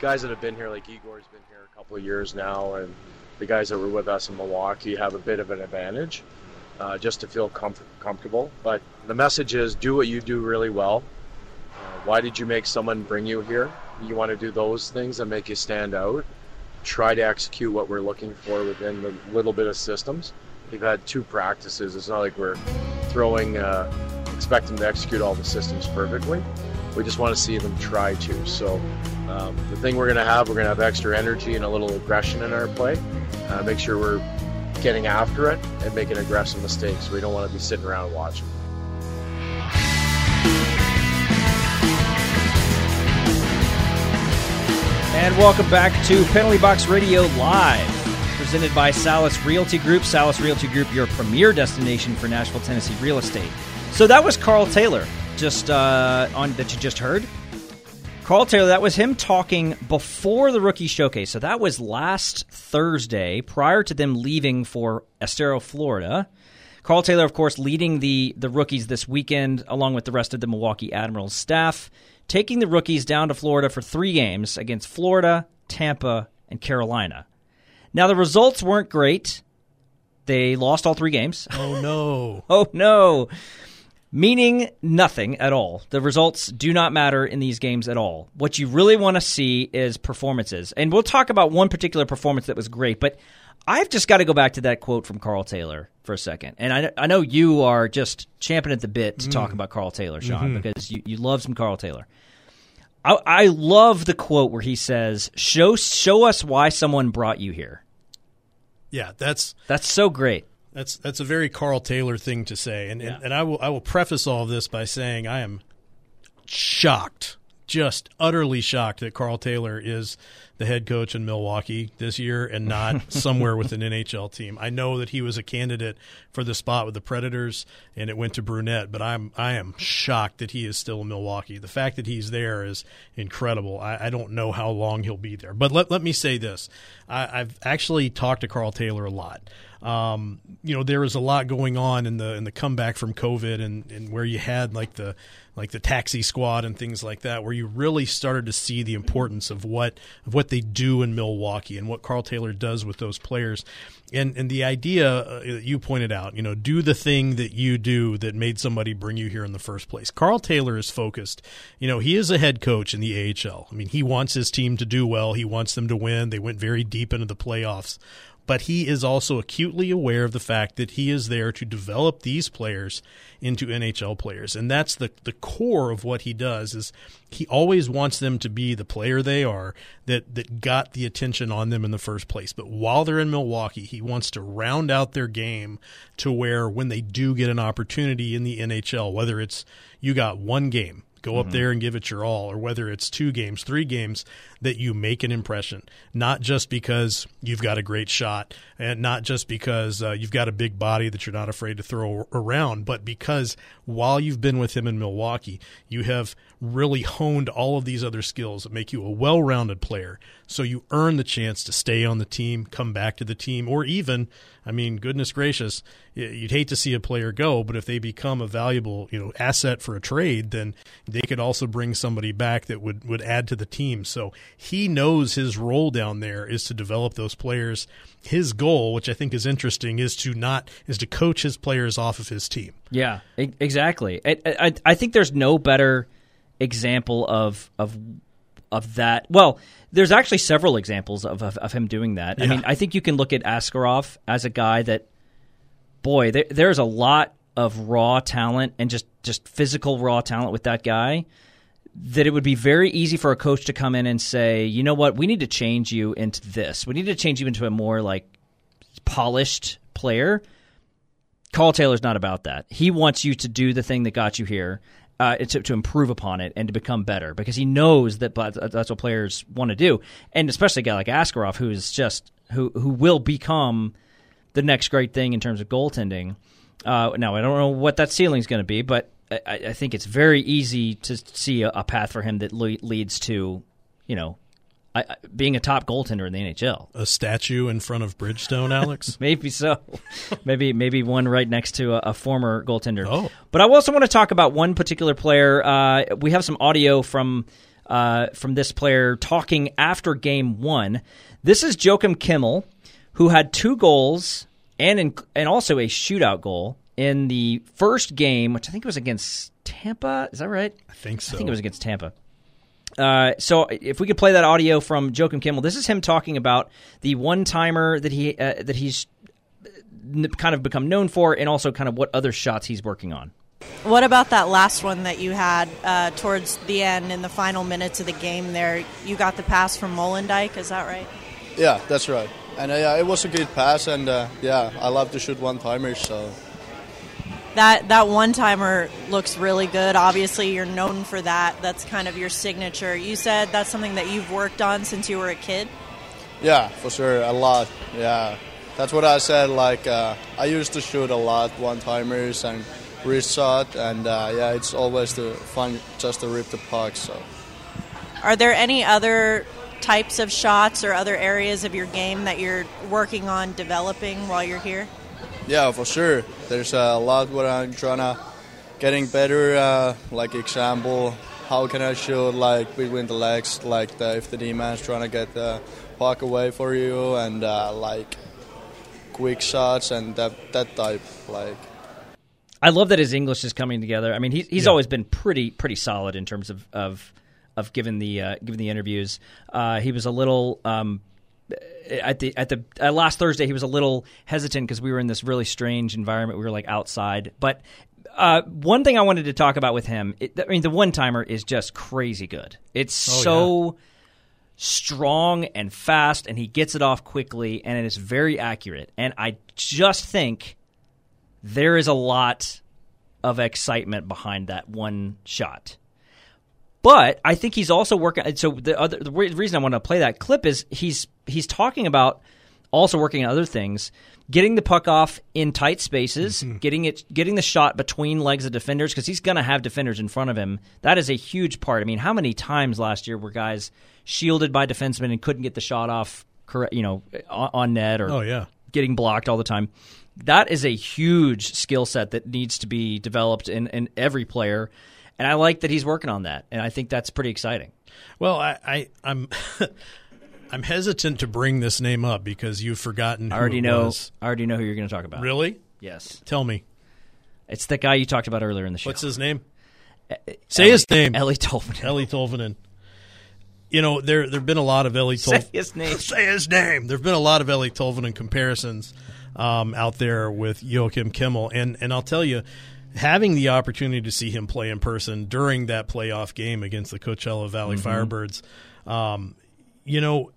[SPEAKER 5] Guys that have been here, like Igor's been here a couple of years now, and the guys that were with us in Milwaukee have a bit of an advantage uh, just to feel comfort- comfortable. But the message is do what you do really well. Uh, why did you make someone bring you here? You want to do those things that make you stand out try to execute what we're looking for within the little bit of systems. We've had two practices. It's not like we're throwing, uh, expecting to execute all the systems perfectly. We just want to see them try to. So um, the thing we're going to have, we're going to have extra energy and a little aggression in our play. Uh, make sure we're getting after it and making aggressive mistakes. We don't want to be sitting around watching.
[SPEAKER 2] And welcome back to Penalty Box Radio Live, presented by Salas Realty Group. Salas Realty Group, your premier destination for Nashville, Tennessee real estate. So that was Karl Taylor, just uh, on that you just heard. Karl Taylor, that was him talking before the rookie showcase. So that was last Thursday, prior to them leaving for Estero, Florida. Karl Taylor, of course, leading the the rookies this weekend, along with the rest of the Milwaukee Admirals staff taking the rookies down to Florida for three games against Florida, Tampa, and Carolina. Now, the results weren't great. They lost all three games.
[SPEAKER 3] Oh, no.
[SPEAKER 2] oh, no. Meaning nothing at all. The results do not matter in these games at all. What you really want to see is performances. And we'll talk about one particular performance that was great, but I've just got to go back to that quote from Karl Taylor for a second. And I, I know you are just champing at the bit to mm. talk about Karl Taylor, Shaun, mm-hmm. because you, you love some Karl Taylor. I, I love the quote where he says, "Show show us why someone brought you here."
[SPEAKER 3] Yeah, that's
[SPEAKER 2] That's so great.
[SPEAKER 3] That's that's a very Karl Taylor thing to say, and and, and I will I will preface all of this by saying I am shocked, just utterly shocked that Karl Taylor is the head coach in Milwaukee this year and not somewhere with an NHL team. I know that he was a candidate for the spot with the Predators and it went to Brunette, but I'm I am shocked that he is still in Milwaukee. The fact that he's there is incredible. I, I don't know how long he'll be there. But let, let me say this. I, I've actually talked to Karl Taylor a lot. Um, you know, there was a lot going on in the in the comeback from COVID and, and where you had like the like the taxi squad and things like that, where you really started to see the importance of what of what they do in Milwaukee and what Karl Taylor does with those players. And and the idea uh, that you pointed out, you know, do the thing that you do that made somebody bring you here in the first place. Karl Taylor is focused. You know, he is a head coach in the AHL. I mean, he wants his team to do well. He wants them to win. They went very deep into the playoffs but he is also acutely aware of the fact that he is there to develop these players into NHL players. And that's the, the core of what he does is he always wants them to be the player they are that, that got the attention on them in the first place. But while they're in Milwaukee, he wants to round out their game to where when they do get an opportunity in the NHL, whether it's you got one game Go up mm-hmm. there and give it your all, or whether it's two games, three games, that you make an impression. Not just because you've got a great shot, and not just because uh, you've got a big body that you're not afraid to throw around, but because while you've been with him in Milwaukee, you have really honed all of these other skills that make you a well rounded player. So you earn the chance to stay on the team, come back to the team, or even I mean, goodness gracious, you'd hate to see a player go, but if they become a valuable, you know, asset for a trade, then they could also bring somebody back that would would add to the team. So he knows his role down there is to develop those players. His goal, which I think is interesting, is to not is to coach his players off of his team.
[SPEAKER 2] Yeah, exactly. I, I, I think there's no better example of of of that. Well, there's actually several examples of, of, of him doing that. Yeah. I mean, I think you can look at Askarov as a guy that, boy, there, there's a lot of raw talent and just, just physical raw talent with that guy that it would be very easy for a coach to come in and say, you know what, we need to change you into this. We need to change you into a more like polished player. Karl Taylor's not about that. He wants you to do the thing that got you here uh, to, to improve upon it and to become better because he knows that that's what players want to do, and especially a guy like Askarov who is just who who will become the next great thing in terms of goaltending. Uh, now I don't know what that ceiling is going to be, but I, I, think it's very easy to see a, a path for him that le- leads to you know I, being a top goaltender in the NHL.
[SPEAKER 3] A statue in front of Bridgestone, Alex?
[SPEAKER 2] maybe so. maybe maybe one right next to a, a, former goaltender.
[SPEAKER 3] Oh.
[SPEAKER 2] But I also want to talk about one particular player. Uh, we have some audio from uh, from this player talking after game one. This is Joakim Kemell, who had two goals and in, and also a shootout goal in the first game, which I think was against Tampa. Is that right?
[SPEAKER 3] I think so.
[SPEAKER 2] I think it was against Tampa. Uh, so if we could play that audio from Joakim Kemell, this is him talking about the one timer that he uh, that he's kind of become known for, and also kind of what other shots he's working on.
[SPEAKER 6] What about that last one that you had uh, towards the end in the final minutes of the game? There, you got the pass from Molendyk. Is that right?
[SPEAKER 7] Yeah, that's right. And uh, yeah, it was a good pass, and uh, yeah, I love to shoot one timers, so
[SPEAKER 6] that that one timer looks really good. Obviously, you're known for that. That's kind of your signature. You said that's something that you've worked on since you were a kid.
[SPEAKER 7] Yeah, for sure, a lot. Yeah, that's what I said. Like uh, I used to shoot a lot one timers and wrist shot, and uh, yeah, it's always the fun just to rip the puck. So,
[SPEAKER 6] are there any other types of shots or other areas of your game that you're working on developing while you're here?
[SPEAKER 7] Yeah, for sure. There's a lot what I'm trying to getting better. Uh, like example, how can I shoot like between the legs, like the, if the D man's trying to get the puck away for you, and uh, like quick shots and that that type like.
[SPEAKER 2] I love that his English is coming together. I mean, he, he's yeah. always been pretty pretty solid in terms of of, of giving the uh, giving the interviews. Uh, he was a little um, at the at the last Thursday he was a little hesitant because we were in this really strange environment. We were like outside, but Uh, one thing I wanted to talk about with him, it, I mean, the one timer is just crazy good. It's
[SPEAKER 3] Oh,
[SPEAKER 2] so strong and fast, and he gets it off quickly, and it is very accurate. And I just think there is a lot of excitement behind that one shot. But I think he's also working. So the other the reason I want to play that clip is he's he's talking about also working on other things, getting the puck off in tight spaces, mm-hmm. getting it getting the shot between legs of defenders because he's going to have defenders in front of him. That is a huge part. I mean, how many times last year were guys shielded by defensemen and couldn't get the shot off correct, you know, on, on net or
[SPEAKER 3] Oh yeah.
[SPEAKER 2] getting blocked all the time. That is a huge skill set that needs to be developed in, in every player. And I like that he's working on that. And I think that's pretty exciting.
[SPEAKER 3] Well, I, I I'm I'm hesitant to bring this name up because you've forgotten. Who
[SPEAKER 2] I already know
[SPEAKER 3] was.
[SPEAKER 2] I already know who you're going to talk about.
[SPEAKER 3] Really?
[SPEAKER 2] Yes.
[SPEAKER 3] Tell me.
[SPEAKER 2] It's the guy you talked about earlier in the show.
[SPEAKER 3] What's his name? Say his name.
[SPEAKER 2] Ellie Tolman.
[SPEAKER 3] Eeli Tolvanen. You know, there there've been a lot of Eeli
[SPEAKER 2] Say his name.
[SPEAKER 3] Say his name. There've been a lot of Eeli Tolvanen comparisons um, out there with Joakim Kemell, and and I'll tell you, having the opportunity to see him play in person during that playoff game against the Coachella Valley Firebirds, um, you know,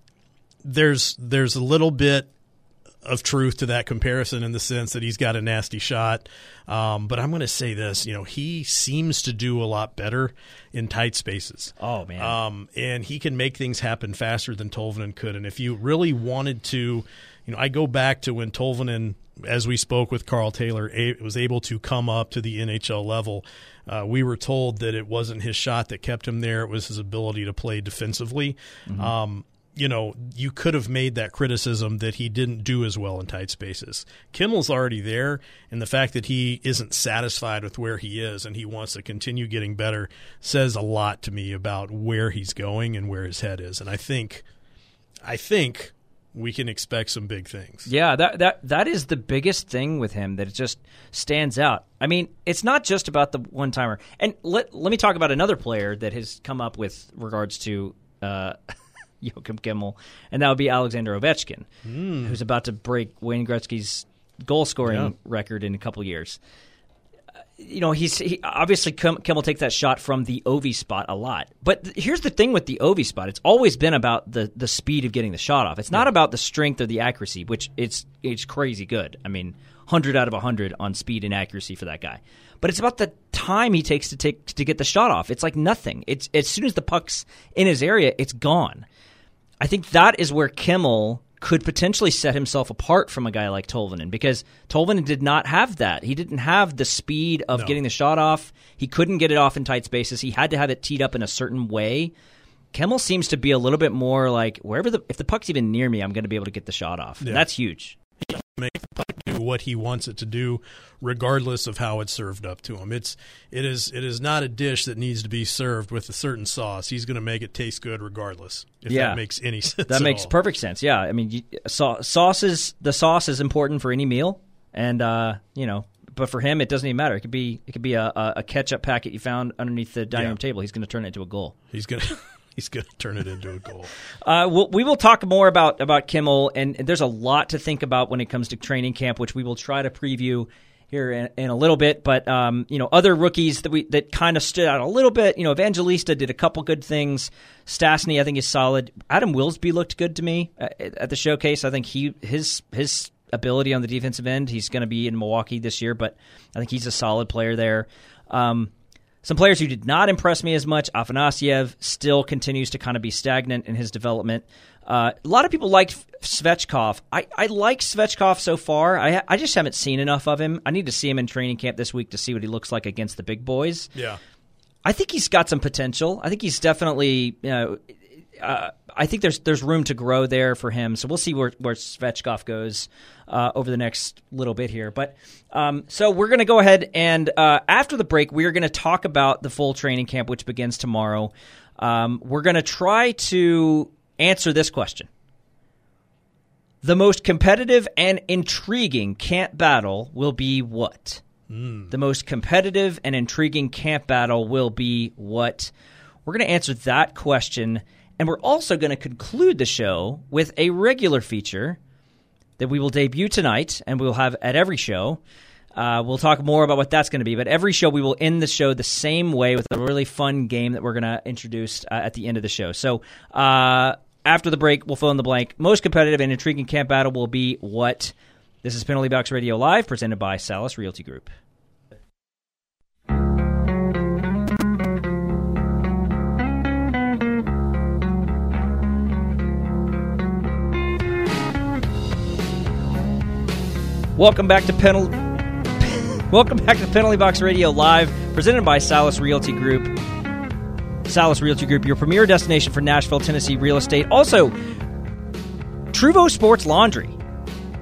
[SPEAKER 3] there's there's a little bit of truth to that comparison in the sense that he's got a nasty shot. Um, but I'm going to say this, you know, he seems to do a lot better in tight spaces.
[SPEAKER 2] Oh, man.
[SPEAKER 3] Um, and he can make things happen faster than Tolvanen could. And if you really wanted to, you know, I go back to when Tolvanen, as we spoke with Karl Taylor, a- was able to come up to the NHL level. Uh, we were told that it wasn't his shot that kept him there; it was his ability to play defensively. Um, you know, you could have made that criticism that he didn't do as well in tight spaces. Kemell's already there, and the fact that he isn't satisfied with where he is and he wants to continue getting better says a lot to me about where he's going and where his head is. And I think, I think we can expect some big things.
[SPEAKER 2] Yeah, that that that is the biggest thing with him that it just stands out. I mean, it's not just about the one timer. And let let me talk about another player that has come up with regards to uh, Joakim Kemell, and that would be Alexander Ovechkin, who's about to break Wayne Gretzky's goal scoring
[SPEAKER 3] Yeah.
[SPEAKER 2] record in a couple years. You know, he's he, obviously Kim, Kemell takes that shot from the Ovi spot a lot. But th- here's the thing with the Ovi spot: it's always been about the the speed of getting the shot off. It's not about the strength or the accuracy, which it's it's crazy good. I mean, hundred out of hundred on speed and accuracy for that guy. But it's about the time he takes to take to get the shot off. It's like nothing. It's as soon as the puck's in his area, it's gone. I think that is where Kemell could potentially set himself apart from a guy like Tolvanen because Tolvanen did not have that. He didn't have the speed of
[SPEAKER 3] No.
[SPEAKER 2] getting the shot off. He couldn't get it off in tight spaces. He had to have it teed up in a certain way. Kemell seems to be a little bit more like wherever the if the puck's even near me, I'm going to be able to get the shot off.
[SPEAKER 3] Yeah.
[SPEAKER 2] that's huge.
[SPEAKER 3] Make the puck do what he wants it to do, regardless of how it's served up to him. It's it is it is not a dish that needs to be served with a certain sauce. He's going to make it taste good regardless. If
[SPEAKER 2] Yeah.
[SPEAKER 3] that makes any sense.
[SPEAKER 2] That
[SPEAKER 3] at
[SPEAKER 2] makes
[SPEAKER 3] all.
[SPEAKER 2] perfect sense. Yeah, I mean, you, sau- sauces. The sauce is important for any meal, and uh, you know, but for him, it doesn't even matter. It could be it could be a, a ketchup packet you found underneath the dining
[SPEAKER 3] Yeah.
[SPEAKER 2] room table. He's going to turn it into a goal.
[SPEAKER 3] He's gonna he's gonna turn it into a goal.
[SPEAKER 2] Uh, we'll, we will talk more about about Kemell, and there's a lot to think about when it comes to training camp, which we will try to preview here in, in a little bit. But um, you know, other rookies that we that kind of stood out a little bit. You know, Evangelista did a couple good things. Stastny, I think, is solid. Adam Wilsby looked good to me uh, at the showcase. I think he his his ability on the defensive end. He's going to be in Milwaukee this year, but I think he's a solid player there. Um, some players who did not impress me as much. Afanasyev still continues to kind of be stagnant in his development. Uh, a lot of people liked Svechkov. I, I like Svechkov so far. I, I just haven't seen enough of him. I need to see him in training camp this week to see what he looks like against the big boys.
[SPEAKER 3] Yeah.
[SPEAKER 2] I think he's got some potential. I think he's definitely, you know, uh, I think there's there's room to grow there for him. So we'll see where where Svechkov goes uh, over the next little bit here. But um, so we're going to go ahead and uh, after the break, we are going to talk about the full training camp, which begins tomorrow. Um, we're going to try to answer this question. The most competitive and intriguing camp battle will be what? The most competitive and intriguing camp battle will be what? We're going to answer that question, and we're also going to conclude the show with a regular feature that we will debut tonight, and we'll have at every show. Uh, we'll talk more about what that's going to be. But every show, we will end the show the same way with a really fun game that we're going to introduce uh, at the end of the show. So uh, after the break, we'll fill in the blank. Most competitive and intriguing camp battle will be what? This is Penalty Box Radio Live, presented by Salis Realty Group. Welcome back to Penalty. Welcome back to Penalty Box Radio Live, presented by Salis Realty Group. Salis Realty Group, your premier destination for Nashville, Tennessee real estate. Also, Truvo Sports Laundry,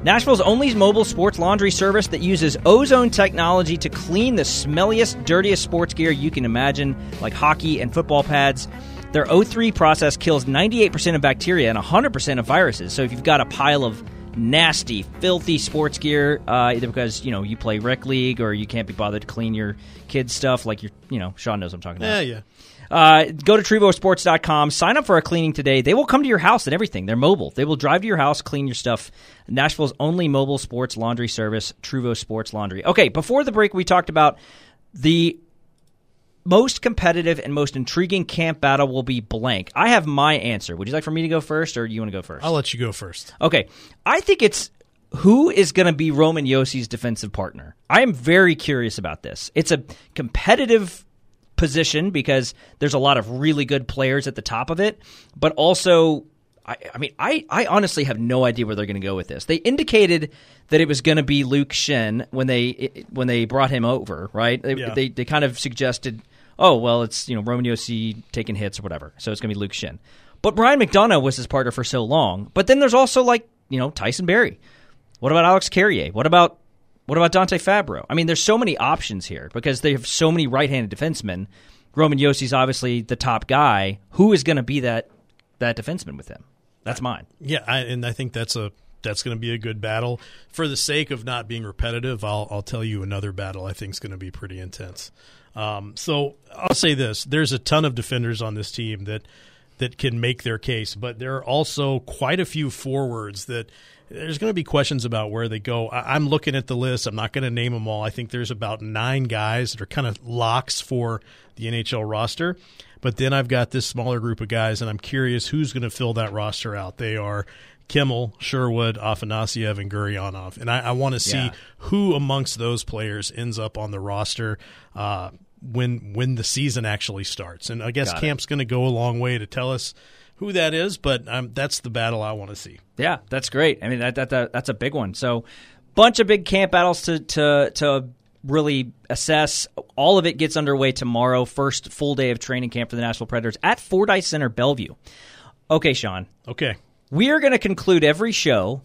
[SPEAKER 2] Nashville's only mobile sports laundry service that uses ozone technology to clean the smelliest, dirtiest sports gear you can imagine, like hockey and football pads. Their O3 process kills 98% of bacteria and 100% of viruses. So if you've got a pile of nasty, filthy sports gear, uh, either because you know you play rec league or you can't be bothered to clean your kids' stuff, like your, you know, Shaun knows what I'm talking
[SPEAKER 3] Yeah,
[SPEAKER 2] about.
[SPEAKER 3] yeah.
[SPEAKER 2] Uh, go to TruvoSports.com, sign up for a cleaning today. They will come to your house and everything. They're mobile. They will drive to your house, clean your stuff. Nashville's only mobile sports laundry service, Truvo Sports Laundry. Okay, before the break, we talked about the most competitive and most intriguing camp battle will be blank. I have my answer. Would you like for me to go first, or do you want to go first?
[SPEAKER 3] I'll let you go first.
[SPEAKER 2] Okay. I think it's who is going to be Roman Josi's defensive partner. I am very curious about this. It's a competitive position because there's a lot of really good players at the top of it, but also. I, I mean, I, I honestly have no idea where they're going to go with this. They indicated that it was going to be Luke Schenn when they when they brought him over, right? They,
[SPEAKER 3] Yeah.
[SPEAKER 2] they they kind of suggested, oh well, it's you know Roman Josi taking hits or whatever, so it's going to be Luke Schenn. But Ryan McDonagh was his partner for so long. But then there's also like you know Tyson Barrie. What about Alex Carrier? What about what about Dante Fabbro? I mean, there's so many options here because they have so many right-handed defensemen. Roman Josi's obviously the top guy. Who is going to be that that defenseman with him? That's mine.
[SPEAKER 3] Yeah, I, and I think that's a that's going to be a good battle. For the sake of not being repetitive, I'll I'll tell you another battle I think is going to be pretty intense. Um, so I'll say this: there's a ton of defenders on this team that that can make their case, but there are also quite a few forwards that there's going to be questions about where they go. I, I'm looking at the list. I'm not going to name them all. I think there's about nine guys that are kind of locks for the NHL roster. But then I've got this smaller group of guys, and I'm curious who's going to fill that roster out. They are Kemell, Sherwood, Afanasyev, and Gurianov. And I, I want to see
[SPEAKER 2] Yeah.
[SPEAKER 3] who amongst those players ends up on the roster uh, when when the season actually starts. And I guess
[SPEAKER 2] Got
[SPEAKER 3] camp's going to go a long way to tell us who that is, but um, that's the battle I want to see.
[SPEAKER 2] Yeah, that's great. I mean, that, that, that that's a big one. So, bunch of big camp battles to to to really assess. All of it gets underway tomorrow. First full day of training camp for the Nashville Predators at Ford Ice Center, Bellevue. Okay, Shaun,
[SPEAKER 3] Okay.
[SPEAKER 2] we are going to conclude every show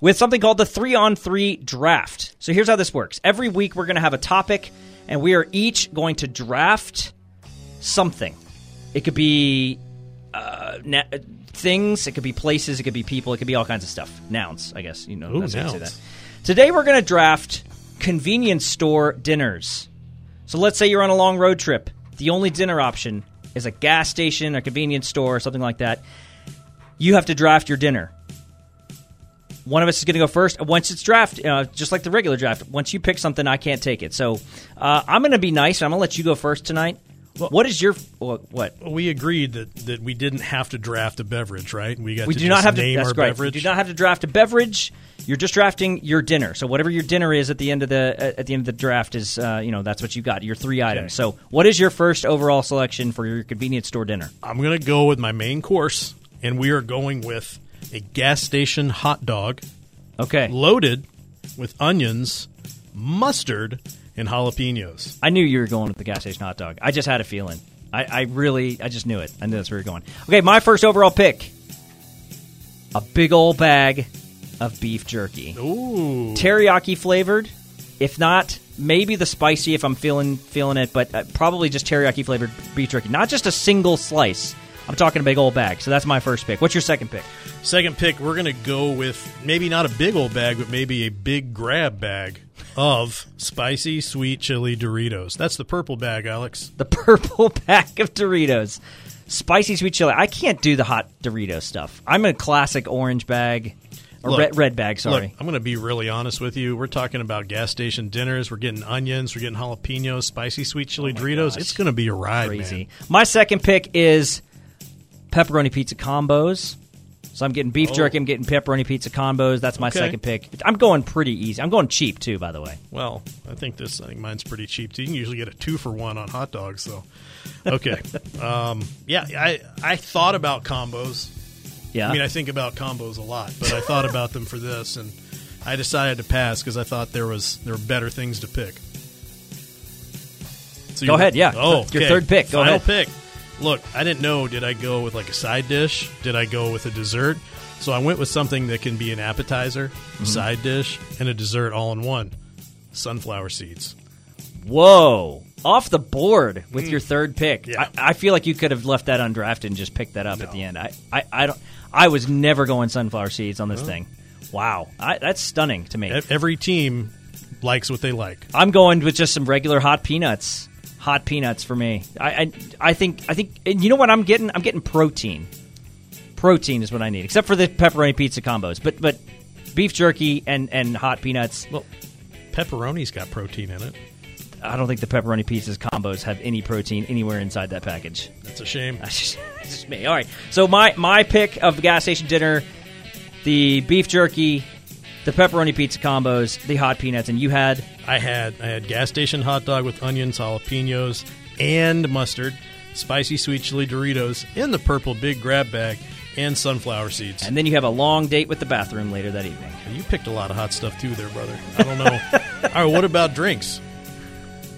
[SPEAKER 2] with something called the three on three draft. So here's how this works every week, we're going to have a topic, and we are each going to draft something. It could be uh, na- things, it could be places, it could be people, it could be all kinds of stuff. Nouns, I guess. You know,
[SPEAKER 3] Ooh,
[SPEAKER 2] that's how you say
[SPEAKER 3] nouns.
[SPEAKER 2] that. Today, we're going to draft convenience store dinners. So let's say you're on a long road trip. The only dinner option is a gas station, a convenience store, or something like that. You have to draft your dinner. One of us is going to go first. Once it's draft, uh, just like the regular draft, once you pick something, I can't take it. So uh, I'm going to be nice. I'm going to let you go first tonight. what is your what?
[SPEAKER 3] We agreed that, that we didn't have to draft a beverage, right? We got
[SPEAKER 2] We
[SPEAKER 3] to
[SPEAKER 2] do not have to.
[SPEAKER 3] name
[SPEAKER 2] That's
[SPEAKER 3] our
[SPEAKER 2] right.
[SPEAKER 3] beverage.
[SPEAKER 2] You do not have to draft a beverage. You're just drafting your dinner. So whatever your dinner is at the end of the at the end of the draft is, uh, you know, that's what you got. Your three items. So what is your first overall selection for your convenience store dinner?
[SPEAKER 3] I'm going to go with my main course, and we are going with a gas station hot dog
[SPEAKER 2] Okay.
[SPEAKER 3] loaded with onions, mustard, and jalapenos.
[SPEAKER 2] I knew you were going with the gas station hot dog. I just had a feeling. I, I really, I just knew it. I knew that's where you're going. Okay, my first overall pick: a big old bag of beef jerky,
[SPEAKER 3] Ooh.
[SPEAKER 2] teriyaki flavored. If not, maybe the spicy if I'm feeling feeling it, but uh, probably just teriyaki flavored beef jerky. Not just a single slice. I'm talking a big old bag. So that's my first pick. What's your second pick?
[SPEAKER 3] Second pick, we're going to go with maybe not a big old bag, but maybe a big grab bag of spicy sweet chili Doritos. That's the purple bag, Alex.
[SPEAKER 2] The purple pack of Doritos. Spicy sweet chili. I can't do the hot Dorito stuff. I'm a classic orange bag. or
[SPEAKER 3] Look,
[SPEAKER 2] red, red bag. Sorry.
[SPEAKER 3] Look, I'm going to be really honest with you. We're talking about gas station dinners. We're getting onions. We're getting jalapenos, spicy sweet chili oh Doritos. It's going to be a ride,
[SPEAKER 2] Crazy.
[SPEAKER 3] man.
[SPEAKER 2] My second pick is pepperoni pizza combos. So I'm getting beef
[SPEAKER 3] Oh.
[SPEAKER 2] jerky. I'm getting pepperoni pizza combos. That's my
[SPEAKER 3] Okay.
[SPEAKER 2] second pick. I'm going pretty easy. I'm going cheap too, by the way.
[SPEAKER 3] Well, I think this. I think mine's pretty cheap too. You can usually get a two for one on hot dogs. So, okay, um, yeah. I I thought about combos.
[SPEAKER 2] Yeah.
[SPEAKER 3] I mean, I think about combos a lot, but I thought about them for this, and I decided to pass because I thought there was there were better things to pick. So
[SPEAKER 2] Go ahead, yeah.
[SPEAKER 3] Oh,
[SPEAKER 2] Your third pick. Go
[SPEAKER 3] Final
[SPEAKER 2] ahead.
[SPEAKER 3] pick. Look, I didn't know. Did I go with like a side dish? Did I go with a dessert? So I went with something that can be an appetizer,
[SPEAKER 2] Mm-hmm.
[SPEAKER 3] side dish, and a dessert all in one. Sunflower seeds.
[SPEAKER 2] Whoa. Off the board with your third pick.
[SPEAKER 3] Yeah.
[SPEAKER 2] I, I feel like you could have left that undrafted and just picked that up at the end. I, I, I don't. I was never going sunflower seeds on this thing. Wow, I, that's stunning to me.
[SPEAKER 3] Every team likes what they like.
[SPEAKER 2] I'm going with just some regular hot peanuts. Hot peanuts for me. I, I, I think. I think. And you know what I'm getting? I'm getting protein. Protein is what I need, except for the pepperoni pizza combos. But but beef jerky and and hot peanuts.
[SPEAKER 3] Well, pepperoni's got protein in it.
[SPEAKER 2] I don't think the pepperoni pizzas combos have any protein anywhere inside that package.
[SPEAKER 3] That's a shame.
[SPEAKER 2] That's just, that's just me. All right. So my my pick of the gas station dinner, the beef jerky, the pepperoni pizza combos, the hot peanuts, and you had
[SPEAKER 3] I had I had gas station hot dog with onions, jalapenos, and mustard, spicy sweet chili Doritos in the purple big grab bag, and sunflower seeds.
[SPEAKER 2] and then you have a long date with the bathroom later that evening.
[SPEAKER 3] you picked a lot of hot stuff too, there, brother. I don't know. All right, what about drinks?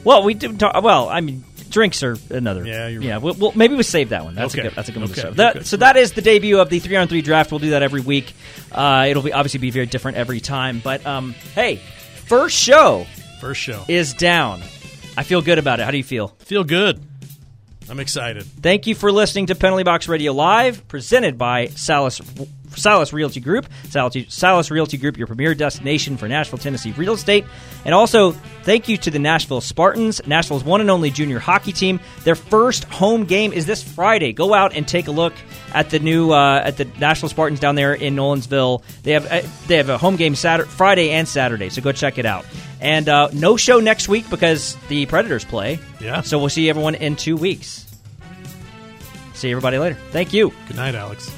[SPEAKER 2] Well, we did talk. Well, I mean, drinks are another.
[SPEAKER 3] Yeah, you're
[SPEAKER 2] yeah.
[SPEAKER 3] right.
[SPEAKER 2] We'll, we'll, maybe we'll save that one. That's
[SPEAKER 3] Okay.
[SPEAKER 2] a good. That's a good one. to start. That,
[SPEAKER 3] Okay.
[SPEAKER 2] So that is the debut of the three on three draft. We'll do that every week. Uh, it'll be obviously be very different every time. But um, hey, first show
[SPEAKER 3] First show.
[SPEAKER 2] is down. I feel good about it. How do you feel?
[SPEAKER 3] Feel good. I'm excited.
[SPEAKER 2] Thank you for listening to Penalty Box Radio Live, presented by Salis, Salis Realty Group. Salis Realty Group, your premier destination for Nashville, Tennessee real estate. And also, thank you to the Nashville Spartans, Nashville's one and only junior hockey team. Their first home game is this Friday. Go out and take a look at the new uh, at the Nashville Spartans down there in Nolensville. They have uh, they have a home game Saturday, Friday and Saturday, so go check it out. And uh, no show next week because the Predators play.
[SPEAKER 3] Yeah.
[SPEAKER 2] So we'll see everyone in two weeks. See everybody later. Thank you.
[SPEAKER 3] Good night, Alex.